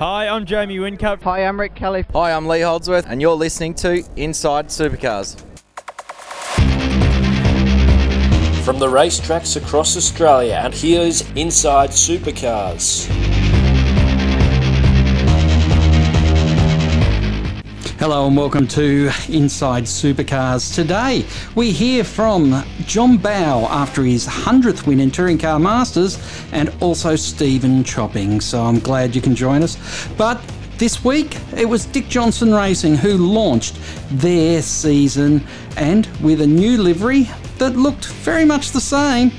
Hi, I'm Jamie Whincup. Hi, I'm Rick Kelly. Hi, I'm Lee Holdsworth, and you're listening to Inside Supercars. From the racetracks across Australia, and here's Inside Supercars. Hello and welcome to Inside Supercars. Today we hear from John Bowe after his 100th win in Touring Car Masters and also Stephen Chopping. So I'm glad you can join us. But this week it was Dick Johnson Racing who launched their season and with a new livery that looked very much the same,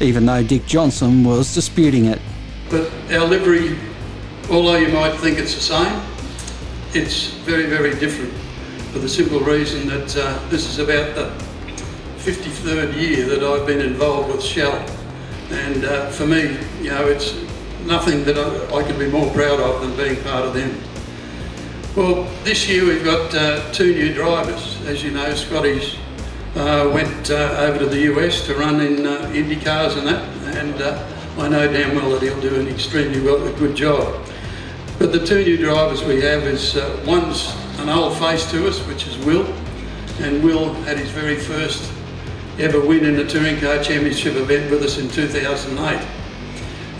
even though Dick Johnson was disputing it. But our livery, although you might think it's the same, it's very, very different for the simple reason that uh, this is about the 53rd year that I've been involved with Shell. And uh, for me, you know, it's nothing that I, I could be more proud of than being part of them. Well, this year we've got uh, two new drivers. As you know, Scotty's uh, went uh, over to the US to run in uh, Indy cars and that, and uh, I know damn well that he'll do an extremely well, a good job. But the two new drivers we have is uh, one's an old face to us, which is Will, and Will had his very first ever win in the Touring Car Championship event with us in 2008.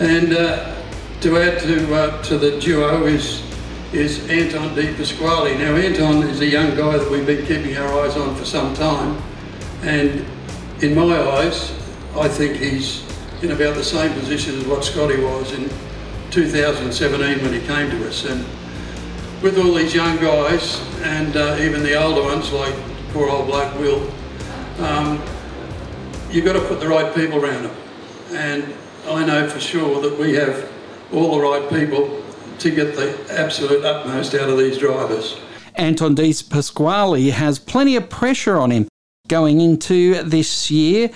And uh, to add to uh, to the duo is is Anton Di Pasquale. Now Anton is a young guy that we've been keeping our eyes on for some time, and in my eyes, I think he's in about the same position as what Scotty was in 2017 when he came to us. And with all these young guys and uh, even the older ones like poor old Black Will, um, you've got to put the right people around them. And I know for sure that we have all the right people to get the absolute utmost out of these drivers. Anton Di Pasquale has plenty of pressure on him going into this year,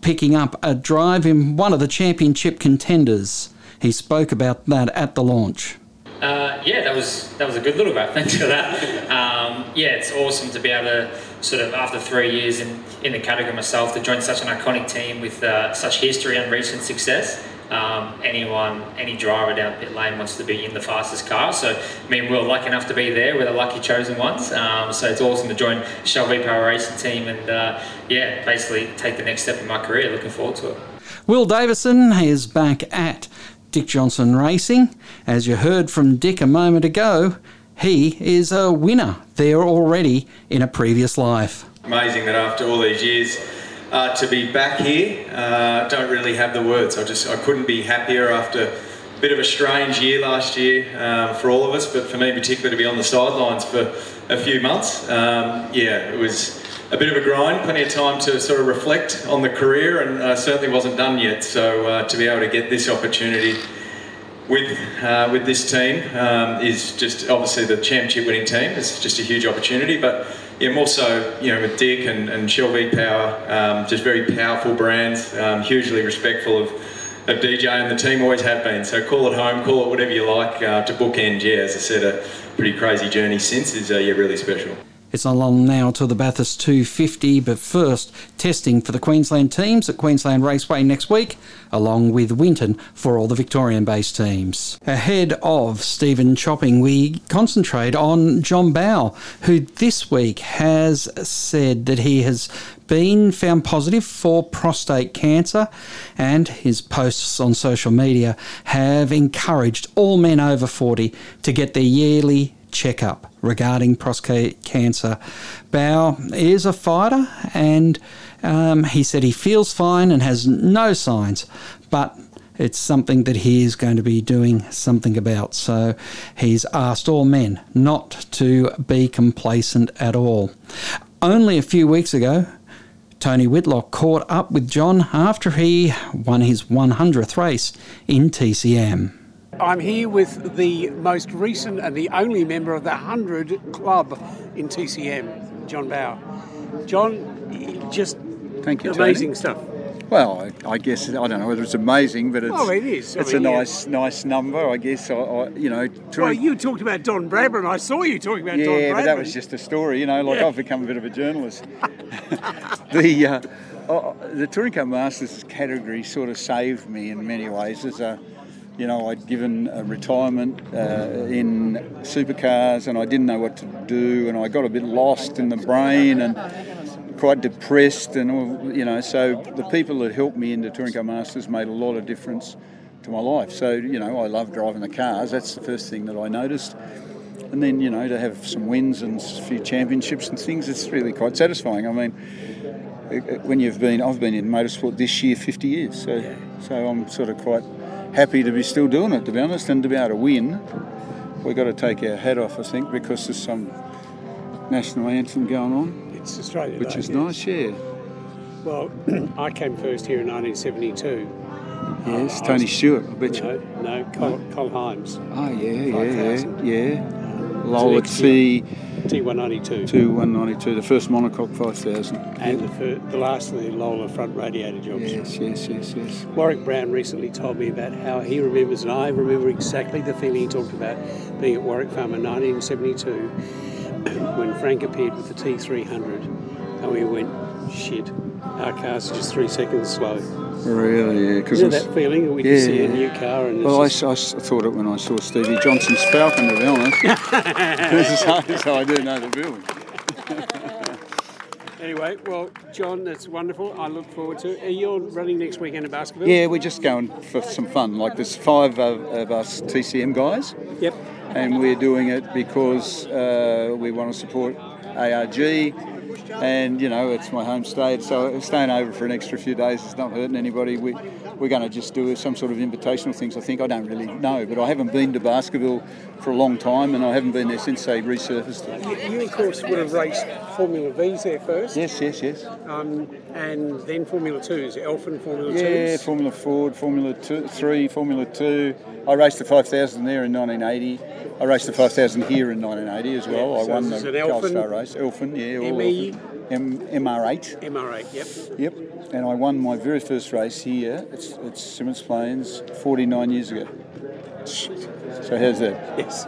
picking up a drive in one of the championship contenders. He spoke about that at the launch. Uh, yeah, that was that was a good little wrap. Thanks for that. Um, yeah, it's awesome to be able to sort of after three years in, in the category myself to join such an iconic team with uh, such history and recent success. Um, anyone, any driver down pit lane wants to be in the fastest car. So, I mean, we're lucky enough to be there. We're the lucky chosen ones. Um, so it's awesome to join Shell V Power Racing team and uh, yeah, basically take the next step in my career. Looking forward to it. Will Davison is back at Dick Johnson Racing. As you heard from Dick a moment ago, he is a winner there already in a previous life. Amazing that after all these years, uh, to be back here, uh, don't really have the words. I just I couldn't be happier after a bit of a strange year last year um, for all of us, but for me particularly to be on the sidelines for a few months. Um, yeah, it was a bit of a grind, plenty of time to sort of reflect on the career, and uh, certainly wasn't done yet. So uh, to be able to get this opportunity with uh, with this team um, is just obviously the championship winning team is just a huge opportunity, but yeah, more so you know with Dick and, and Shell V Power, um, just very powerful brands, um, hugely respectful of. Of DJ and the team always have been. So call it home, call it whatever you like. Uh, to bookend, yeah, as I said, a pretty crazy journey since is uh, yeah really special. It's not long now to the Bathurst 250, but first, testing for the Queensland teams at Queensland Raceway next week, along with Winton for all the Victorian based teams. Ahead of Stephen Chopping, we concentrate on John Bowe, who this week has said that he has been found positive for prostate cancer, and his posts on social media have encouraged all men over 40 to get their yearly checkup regarding prostate cancer. Bowe is a fighter, and um, he said he feels fine and has no signs, but it's something that he is going to be doing something about. So he's asked all men not to be complacent at all. Only a few weeks ago, Tony Whitlock caught up with John after he won his 100th race in TCM. I'm here with the most recent and the only member of the 100 Club in TCM, John Bowe. John, just Thank you, amazing Tony. stuff. Well, I, I guess I don't know whether it's amazing, but it's Oh, it is. I it's mean, a yeah. nice nice number, I guess. I, I you know, Well, you talked about Don Bradman. I saw you talking about Don yeah, Bradman. but that was just a story. You know, like Yeah. I've become a bit of a journalist. the uh, uh, the touring car masters category sort of saved me in many ways. As a you know, I'd given a retirement uh, in supercars, and I didn't know what to do, and I got a bit lost in the brain and quite depressed, and all, you know. So the people that helped me into touring car masters made a lot of difference to my life. So you know, I love driving the cars. That's the first thing that I noticed and then you know to have some wins and a few championships and things it's really quite satisfying i mean when you've been i've been in motorsport this year 50 years so so i'm sort of quite happy to be still doing it to be honest and to be able to win we've got to take our hat off i think because there's some national anthem going on It's Australia which Day, is yes. nice yeah Well, I came first here in 1972. yes uh, I tony was- stewart i bet you No, no, Col, Col Himes. oh yeah yeah 5000. yeah yeah It's Lola an T T192. two one ninety two the first monocoque five thousand And the, fir- the last of the Lola front radiator jobs. yes yes yes yes Warwick Brown recently told me about how he remembers, and I remember exactly the feeling he talked about being at Warwick Farm in 1972 when Frank appeared with the T300, and we went, shit, our cars are just three seconds slow. Really, yeah. Because You know that feeling when you see a new car and well, I, just- I thought it when I saw Stevie Johnson's Falcon, to be honest. so, so I do know the feeling. Anyway, well, John, that's wonderful. I look forward to it. Are you running next weekend in Baskerville? Yeah, we're just going for some fun. Like there's five of, of us TCM guys. Yep. And we're doing it because uh, we want to support ARG. And you know, it's my home state, so staying over for an extra few days is not hurting anybody. We, we're going to just do some sort of invitational things. I think I don't really know, but I haven't been to Baskerville for a long time, and I haven't been there since they resurfaced it. You, you, of course, would have raced Formula V's there first. Yes, yes, yes. Um, and then Formula 2s, Elfin Formula Yeah, 2s. Formula Ford, Formula two, 3, Formula 2. I raced the 5000 there in 1980. I raced the 5000 here in 1980 as well. Yeah, I so won the this is an Gold Star race. Elfin, yeah. all ME? Elfin. M- MR8. MR8, yep. Yep. And I won my very first race here. It's, it's Symmons Plains 49 years ago. So how's that? Yes.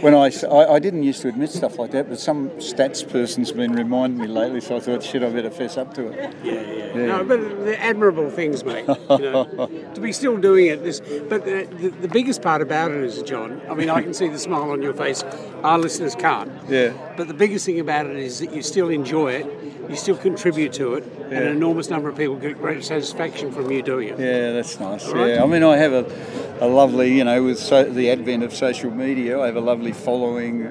When I I didn't used to admit stuff like that, but some stats person's been reminding me lately, so I thought, shit, I better fess up to it. Yeah, yeah. Yeah. No, but they're admirable things, mate. You know, to be still doing it. This, but the, the, the biggest part about it is, John. I mean, I can see the smile on your face. Our listeners can't. Yeah. But the biggest thing about it is that you still enjoy it. You still contribute to it, and an enormous number of people get great satisfaction from you doing it. Yeah, that's nice. All right. Yeah, I mean, I have a, a lovely, you know, with so, the advent of social media, I have a lovely following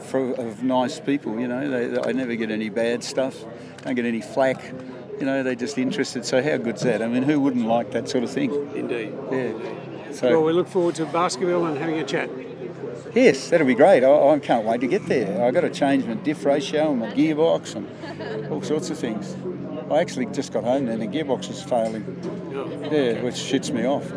for, of nice people. You know, they, they- I never get any bad stuff, don't get any flack. You know, they're just interested. So how good's that? I mean, who wouldn't like that sort of thing? Indeed. Yeah. So Well, we look forward to Baskerville and having a chat. yes, that'll be great. I, I can't wait to get there. I've got to change my diff ratio and my gearbox and all sorts of things. I actually just got home and the gearbox was failing. Yeah, which shits me off.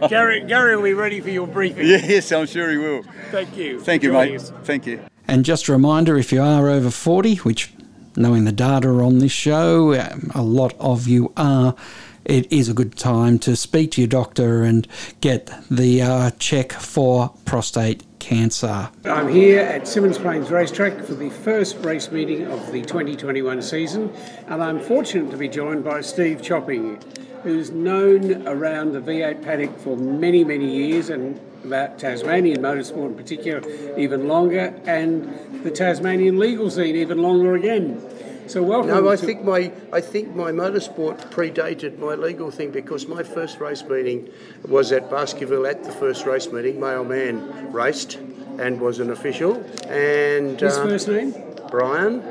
Gary, Gary will be ready for your briefing. yes, I'm sure he will. Thank you. Thank you, mate. us. Thank you. And just a reminder if you are over 40, which knowing the data on this show, a lot of you are, it is a good time to speak to your doctor and get the uh, check for prostate cancer. I'm here at Symmons Plains Racetrack for the first race meeting of the 2021 season, and I'm fortunate to be joined by Steve Chopping, who's known around the V8 paddock for many, many years and about Tasmanian motorsport in particular even longer, and the Tasmanian legal scene even longer again. So welcome. No, I think my I think my motorsport predated my legal thing because my first race meeting was at Baskerville at the first race meeting. My old man raced and was an official. And His uh, first name? Brian.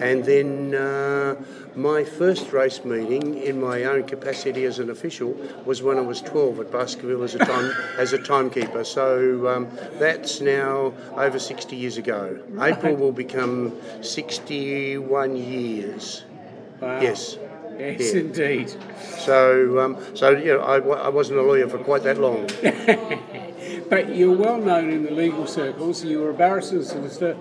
And then uh, my first race meeting in my own capacity as an official was when I was 12 at Baskerville as a time as a timekeeper. So um, that's now over 60 years ago. April will become 61 years. Wow. Yes. Yes, Yeah. indeed. So, um, so you know, I, I wasn't a lawyer for quite that long. But you're well known in the legal circles. You were a barrister solicitor,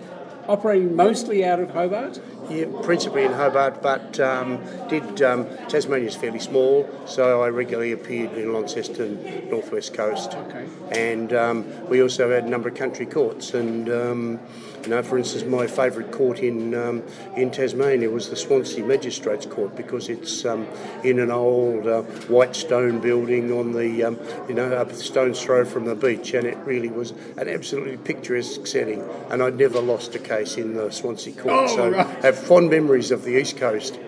operating mostly out of Hobart. Yeah, principally in Hobart, but um, did um, Tasmania's fairly small, so I regularly appeared in Launceston, Northwest Coast. Okay. And um, we also had a number of country courts, and um, you know, for instance, my favourite court in um, in Tasmania was the Swansea Magistrates Court because it's um, in an old uh, white stone building on the um, you know a stone's throw from the beach, and it really was an absolutely picturesque setting. And I'd never lost a case in the Swansea Court, Oh, so right. have fond memories of the East Coast.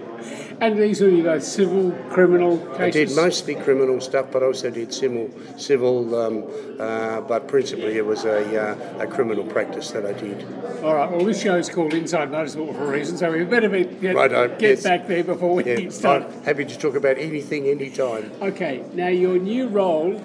And these were both civil, criminal cases. I did mostly criminal stuff, but also did civil, civil, um, uh, but principally it was a, uh, a criminal practice that I did. All right. Well, this show is called Inside Motorsport for a reason, so we better be, get, Righto, get yes. back there before we Yeah, start. I'm happy to talk about anything, anytime. Okay. Now your new role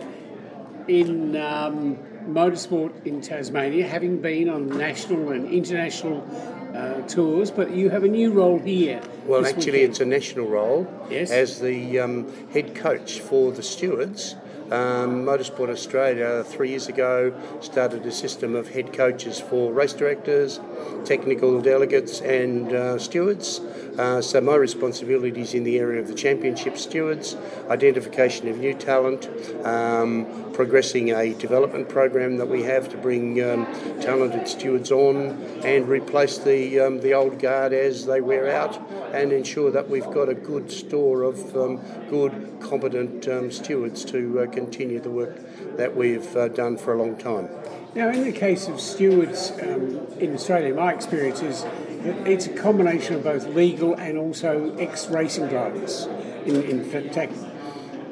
in um, motorsport in Tasmania, having been on national and international uh, tours, but you have a new role here. Well, actually, weekend. it's a national role Yes. as the um, head coach for the stewards. Um, Motorsport Australia three years ago started a system of head coaches for race directors, technical delegates, and uh, stewards. Uh, so my responsibilities in the area of the championship stewards, identification of new talent, um, progressing a development program that we have to bring um, talented stewards on and replace the um, the old guard as they wear out, and ensure that we've got a good store of um, good, competent um, stewards to uh, continue the work that we've uh, done for a long time. Now, in the case of stewards um, in Australia, my experience is it's a combination of both legal and also ex-racing drivers. In, in fact,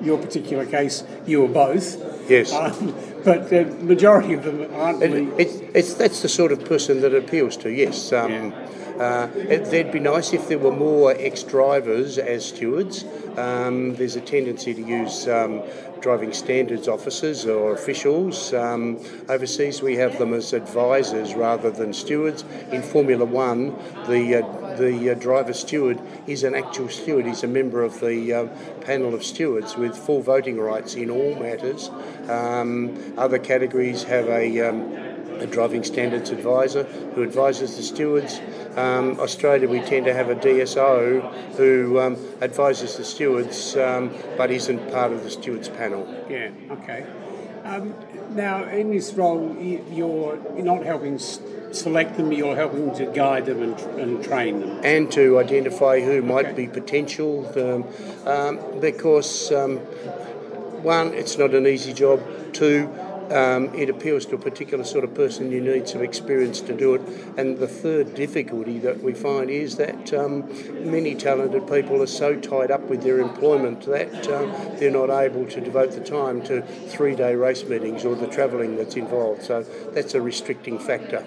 your particular case, you were both. Yes. Um, but the majority of them aren't. It, le- it's, it's, that's the sort of person that appeals to, yes. Um, uh, it, would be nice if there were more ex drivers as stewards. Um, there's a tendency to use um, driving standards officers or officials. Um, overseas, we have them as advisors rather than stewards. In Formula One, the uh, the uh, driver steward is an actual steward. He's a member of the uh, panel of stewards with full voting rights in all matters. Um, other categories have a, um, a driving standards advisor who advises the stewards. Um, Australia, we tend to have a DSO who um, advises the stewards um, but isn't part of the stewards panel. Yeah, okay. Um, now, in this role, you- you're not helping select them, you're helping to guide them and, and train them. and to identify who might be potential um, um, because um, one, it's not an easy job. Two, um, it appeals to a particular sort of person. You need some experience to do it. And the third difficulty that we find is that um, many talented people are so tied up with their employment that um, they're not able to devote the time to three-day race meetings or the travelling that's involved. So that's a restricting factor.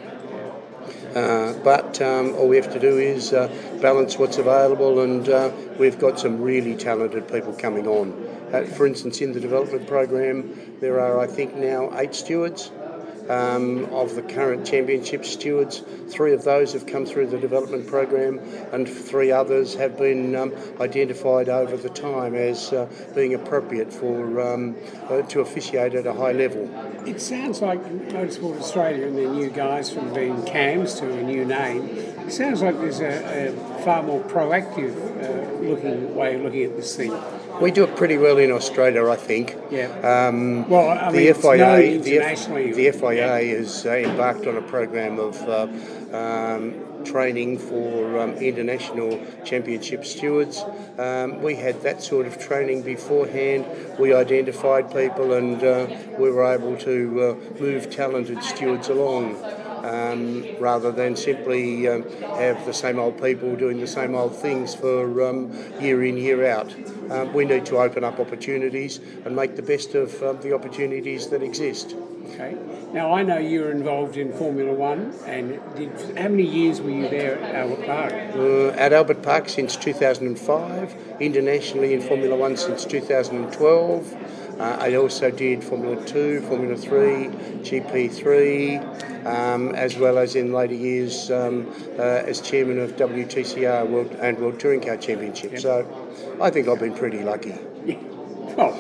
Uh, but um, all we have to do is uh, balance what's available, and uh, we've got some really talented people coming on. Uh, for instance, in the development program, there are, I think, now eight stewards. Um, of the current championship stewards, three of those have come through the development program, and three others have been um, identified over the time as uh, being appropriate for um, uh, to officiate at a high level. It sounds like Motorsport Australia and their new guys from being CAMS to a new name. It sounds like there's a, a far more proactive uh, looking way of looking at this thing. We do it pretty well in Australia, I think. Yeah. Um, Well, I the mean, FIA, the. F, the FIA has uh, embarked on a program of uh, um, training for um, international championship stewards. Um, we had that sort of training beforehand. We identified people and uh, we were able to uh, move talented stewards along. Um, rather than simply um, have the same old people doing the same old things for um, year in, year out. Um, we need to open up opportunities and make the best of um, the opportunities that exist. Okay. Now I know you were involved in Formula One, and did, how many years were you there at Albert Park? Uh, at Albert Park since 2005, internationally in Formula One since 2012. Uh, I also did Formula 2, Formula 3, GP3, um, as well as in later years um, uh, as chairman of WTCR World and World Touring Car Championship. So I think I've been pretty lucky. Well,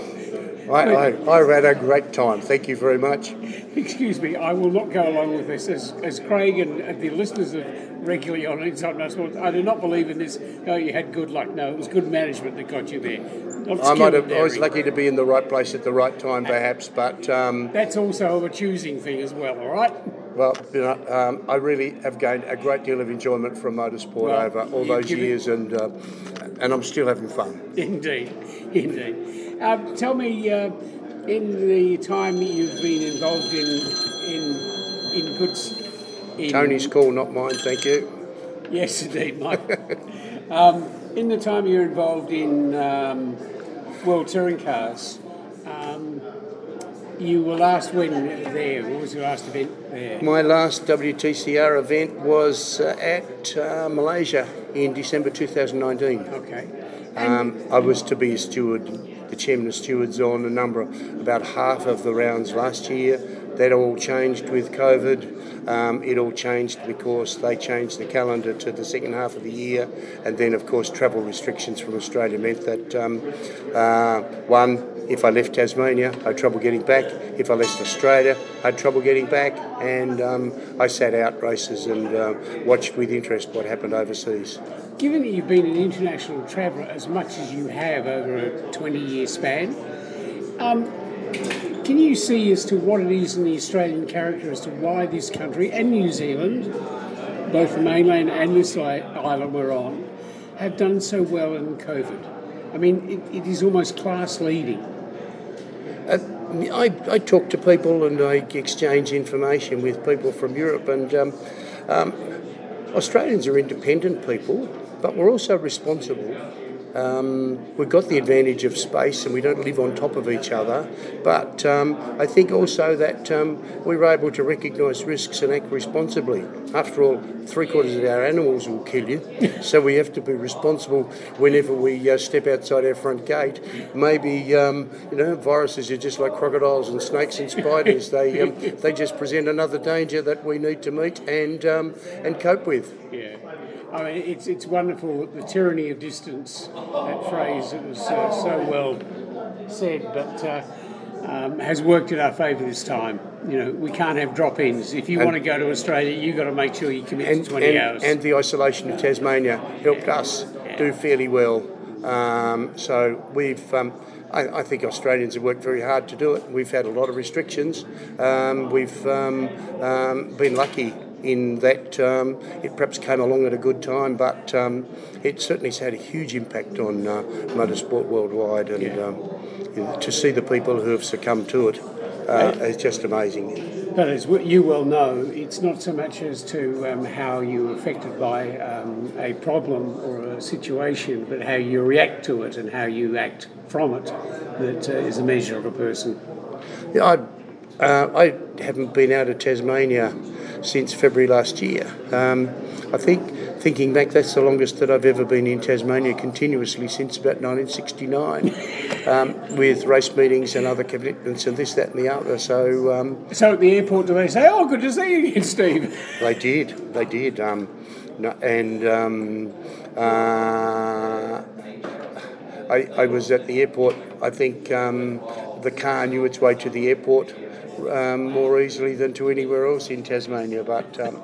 I, I, I've had a great time. Thank you very much. Excuse me, I will not go along with this. As, as Craig and, the listeners of regularly on Inside I do not believe in this. No, you had good luck. No, it was good management that got you there. Not I might have. I was lucky to be in the right place at the right time, perhaps. But um, That's also a choosing thing as well. All right. Well, you know, um, I really have gained a great deal of enjoyment from motorsport Well, over all those give it- years, and uh, and I'm still having fun. Indeed, indeed. Um, tell me, uh, in the time that you've been involved in in in goods. In, Tony's call, not mine. Thank you. Yes, indeed, Mike. um, in the time you're involved in um, World Touring Cars, um, you were last when there? What was your last event there? My last WTCR event was uh, at uh, Malaysia in December 2019. Okay. Um, I was to be a steward, the chairman of stewards on a number of, about half of the rounds last year. That all changed with COVID. Um, it all changed because they changed the calendar to the second half of the year, and then, of course, travel restrictions from Australia meant that um, uh, one, if I left Tasmania, I had trouble getting back. If I left Australia, I had trouble getting back, and um, I sat out races and uh, watched with interest what happened overseas. Given that you've been an international traveller as much as you have over a 20 year span, um, can you see as to what it is in the Australian character as to why this country and New Zealand, both the mainland and this island we're on, have done so well in COVID? I mean, it, it is almost class leading. Uh, I, I talk to people and I exchange information with people from Europe, and um, um, Australians are independent people, but we're also responsible. Um, we've got the advantage of space and we don't live on top of each other, but um, I think also that um, we were able to recognise risks and act responsibly. After all, three quarters of our animals will kill you, so we have to be responsible whenever we uh, step outside our front gate. Maybe um, you know viruses are just like crocodiles and snakes and spiders. they um, they just present another danger that we need to meet and um, and cope with. Yeah. I mean, it's, it's wonderful, the tyranny of distance, that phrase that was uh, so well said, but uh, um, has worked in our favour this time. You know, we can't have drop ins. If you And- want to go to Australia, you've got to make sure you commit and, to 20 and, hours. and the isolation of Tasmania helped us do fairly well. Um, so we've, um, I, I think Australians have worked very hard to do it. We've had a lot of restrictions. Um, we've um, um, been lucky in that um, it perhaps came along at a good time, but um, it certainly has had a huge impact on uh, motorsport worldwide. And um, to see the people who have succumbed to it uh, is just amazing. But as you well know, it's not so much as to um, how you're affected by um, a problem or a situation, but how you react to it and how you act from it that uh, is a measure of a person. Yeah, I, uh, I haven't been out of Tasmania since February last year. Um, I think, thinking back, that's the longest that I've ever been in Tasmania continuously since about 1969, um, with race meetings and other commitments and this, that, and the other. So um, So at the airport, do they say, "Oh, good to see you again, Steve"? they did, they did, um, no, and. Um, uh, I, I was at the airport. I think um, the car knew its way to the airport um, more easily than to anywhere else in Tasmania. But um,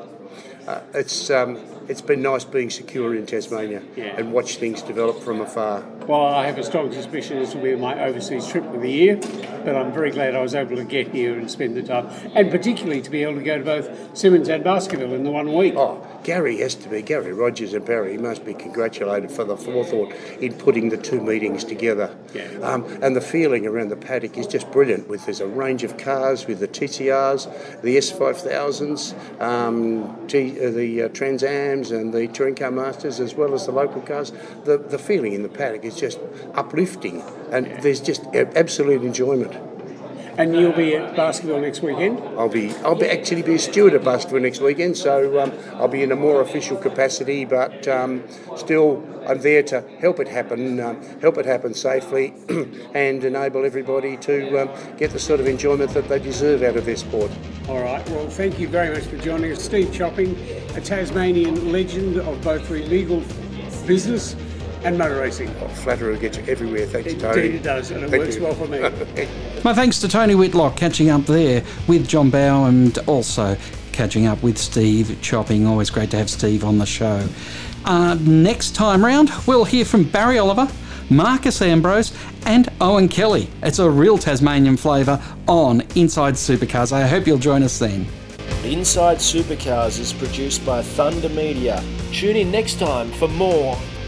uh, it's um, it's been nice being secure in Tasmania Yeah. and watch things develop from afar. Well, I have a strong suspicion this will be my overseas trip of the year, but I'm very glad I was able to get here and spend the time, and particularly to be able to go to both Symmons and Baskerville in the one week. Oh, Gary has to be Gary Rogers and Barry must be congratulated for the forethought in putting the two meetings together. Yeah. Um, and the feeling around the paddock is just brilliant. With there's a range of cars with the TCRs, the S5000s, um, uh, the uh, Trans Ams, and the Touring Car Masters, as well as the local cars. The the feeling in the paddock is just uplifting, and there's just absolute enjoyment. And you'll be at Baskerville next weekend. I'll be I'll be actually be a steward at Baskerville next weekend, so um, I'll be in a more official capacity, but um, still I'm there to help it happen, um, help it happen safely, and enable everybody to um, get the sort of enjoyment that they deserve out of their sport. All right. Well, thank you very much for joining us, Steve Chopping, a Tasmanian legend of both the legal business and motor racing. Oh, flatterer gets you everywhere. Thanks, Tony. Indeed it does, and it Thank works you. well for me. My thanks to Tony Whitlock catching up there with John Bowe and also catching up with Steve Chopping. Always great to have Steve on the show. Uh, next time round, we'll hear from Barry Oliver, Marcos Ambrose, and Owen Kelly. It's a real Tasmanian flavour on Inside Supercars. I hope you'll join us then. Inside Supercars is produced by Thunder Media. Tune in next time for more,